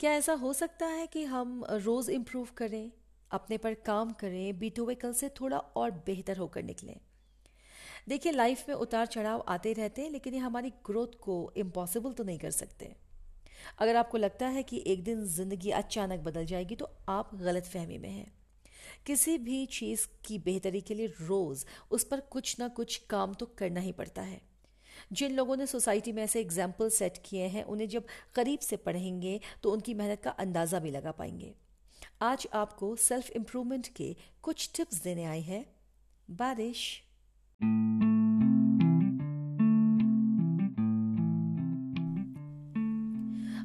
क्या ऐसा हो सकता है कि हम रोज इम्प्रूव करें, अपने पर काम करें हुए कल से थोड़ा और बेहतर होकर निकलें? देखिए लाइफ में उतार चढ़ाव आते रहते हैं, लेकिन ये हमारी ग्रोथ को इम्पॉसिबल तो नहीं कर सकते। अगर आपको लगता है कि एक दिन ज़िंदगी अचानक बदल जाएगी तो आप गलत फहमी में हैं। किसी भी चीज़ की बेहतरी के लिए रोज उस पर कुछ ना कुछ काम तो करना ही पड़ता है। जिन लोगों ने सोसाइटी में ऐसे एग्ज़ाम्पल सेट किए हैं, उन्हें जब करीब से पढ़ेंगे तो उनकी मेहनत का अंदाज़ा भी लगा पाएँगे। आज आपको सेल्फ इंप्रूवमेंट के कुछ टिप्स देने आए हैं। बारिश।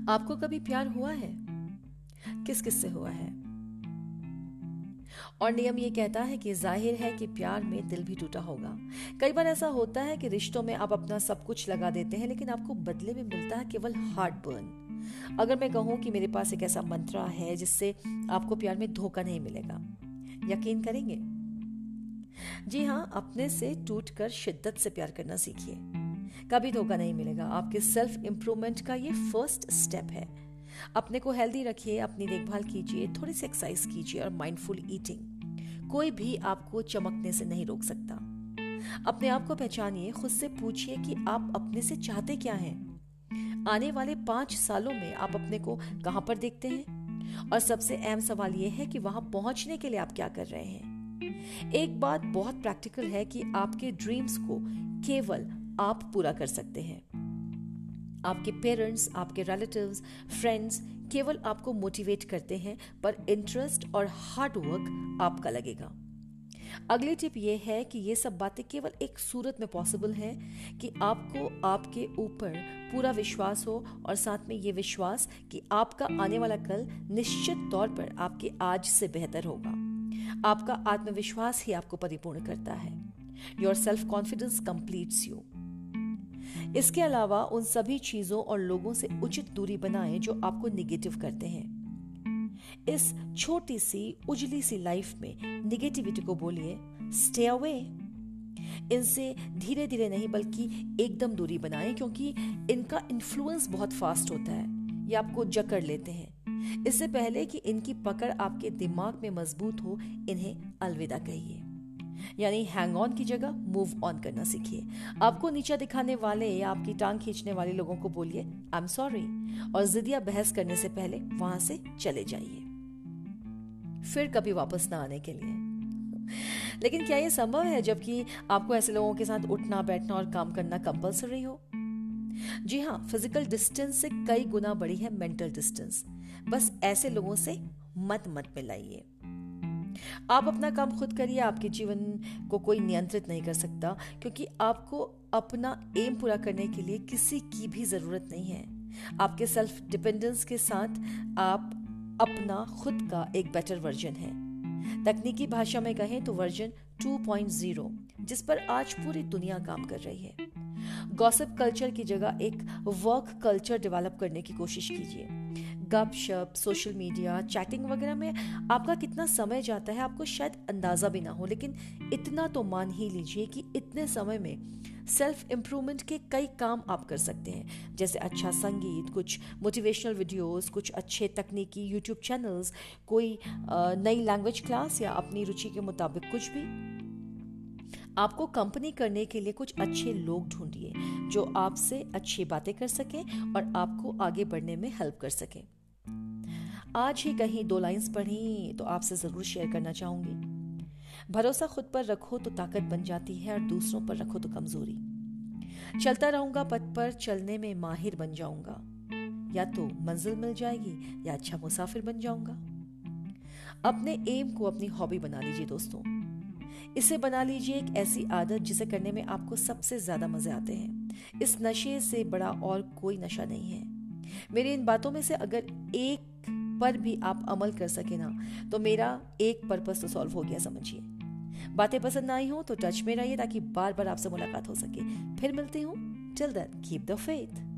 आपको कभी प्यार हुआ है? किस किस से हुआ है? और नियम ये कहता है कि ज़ाहिर है कि प्यार में दिल भी टूटा होगा। कई बार ऐसा होता है कि रिश्तों में आप अपना सब कुछ लगा देते हैं, लेकिन आपको बदले में मिलता है केवल हार्ट बर्न अगर मैं कहूँ कि मेरे पास एक ऐसा मंत्रा है जिससे आपको प्यार में धोखा नहीं मिलेगा, यकीन करेंगे? जी हाँ अपने से टूट कर शिद्दत से प्यार करना सीखिए। कभी धोखा नहीं मिलेगा। आपके सेल्फ इंप्रूवमेंट का ये फ़र्स्ट स्टेप है। अपने को हेल्दी रखिए, अपनी देखभाल कीजिए, थोड़ी सी एक्सरसाइज कीजिए और माइंडफुल ईटिंग कोई भी आपको चमकने से नहीं रोक सकता। अपने आप को पहचानिए, खुद से पूछिए कि आप अपने से चाहते क्या हैं। आने वाले पाँच सालों में आप अपने को कहाँ पर देखते हैं? और सबसे अहम सवाल यह है कि वहाँ पहुँचने के लिए आप क्या कर रहे हैं? एक बात बहुत प्रैक्टिकल है कि आपके ड्रीम्स को केवल आप पूरा कर सकते हैं। आपके पेरेंट्स आपके रिलेटिव्स फ्रेंड्स केवल आपको मोटिवेट करते हैं, पर इंटरेस्ट और हार्ड वर्क आपका लगेगा। अगली टिप ये है कि ये सब बातें केवल एक सूरत में पॉसिबल है कि आपको आपके ऊपर पूरा विश्वास हो और साथ में ये विश्वास कि आपका आने वाला कल निश्चित तौर पर आपके आज से बेहतर होगा। आपका आत्मविश्वास ही आपको परिपूर्ण करता है। Your self confidence completes you इसके अलावा उन सभी चीज़ों और लोगों से उचित दूरी बनाएँ जो आपको निगेटिव करते हैं। इस छोटी सी, उजली सी लाइफ में निगेटिविटी को बोलिए स्टे अवे इनसे धीरे धीरे नहीं, बल्कि एकदम दूरी बनाएँ, क्योंकि इनका इन्फ्लुएंस बहुत फास्ट होता है। ये आपको जकड़ लेते हैं। इससे पहले कि इनकी पकड़ आपके दिमाग में मज़बूत हो, इन्हें अलविदा कहिए। यानी हैंग ऑन की जगह मूव ऑन करना सीखिए। आपको नीचा दिखाने वाले या आपकी टांग खींचने वाले लोगों को बोलिए आई एम सॉरी और जिदिया बहस करने से पहले वहाँ से चले जाइए। फिर कभी वापस ना आने के लिए। लेकिन क्या यह संभव है जबकि आपको ऐसे लोगों के साथ उठना, बैठना और काम करना कंपलसरी हो? जी हाँ फ़िज़िकल डिस्टेंस से कई गुना बड़ी है मेंटल डिस्टेंस बस ऐसे लोगों से मत मत मिलाइए। आप अपना काम खुद करिए, आपके जीवन को कोई नियंत्रित नहीं कर सकता, क्योंकि आपको अपना एम पूरा करने के लिए किसी की भी ज़रूरत नहीं है। आपके सेल्फ डिपेंडेंस के साथ आप अपना खुद का एक बेटर वर्जन है। तकनीकी भाषा में कहें तो वर्जन 2.0 जिस पर आज पूरी दुनिया काम कर रही है। गॉसिप कल्चर की जगह एक वर्क कल्चर डेवलप करने की कोशिश कीजिए। गप शप सोशल मीडिया चैटिंग वगैरह में आपका कितना समय जाता है, आपको शायद अंदाज़ा भी ना हो, लेकिन इतना तो मान ही लीजिए कि इतने समय में सेल्फ इम्प्रूवमेंट के कई काम आप कर सकते हैं। जैसे अच्छा संगीत, कुछ मोटिवेशनल वीडियोस कुछ अच्छे तकनीकी यूट्यूब चैनल्स कोई नई लैंग्वेज क्लास या अपनी रुचि के मुताबिक कुछ भी। आपको कंपनी करने के लिए कुछ अच्छे लोग ढूंढिए, जो आपसे अच्छी बातें कर सकें और आपको आगे बढ़ने में हेल्प कर सकें। आज ही कहीं दो लाइंस पढ़ी तो आपसे ज़रूर शेयर करना चाहूँगी। भरोसा खुद पर रखो तो ताकत बन जाती है और दूसरों पर रखो तो कमज़ोरी। चलता रहूँगा, पथ पर चलने में माहिर बन जाऊँगा। या तो मंजिल मिल जाएगी, या अच्छा मुसाफिर बन जाऊँगा। अपने एम को अपनी हॉबी बना लीजिए दोस्तों। इसे बना लीजिए एक ऐसी आदत जिसे करने में आपको सबसे ज़्यादा मज़े आते हैं। इस नशे से बड़ा और कोई नशा नहीं है। मेरी इन बातों में से अगर एक पर भी आप अमल कर सके ना तो मेरा एक पर्पस तो सॉल्व हो गया, समझिए। बातें पसंद आई हो तो टच में रहिए ताकि बार बार आपसे मुलाकात हो सके। फिर मिलती हूँ। Till then keep the faith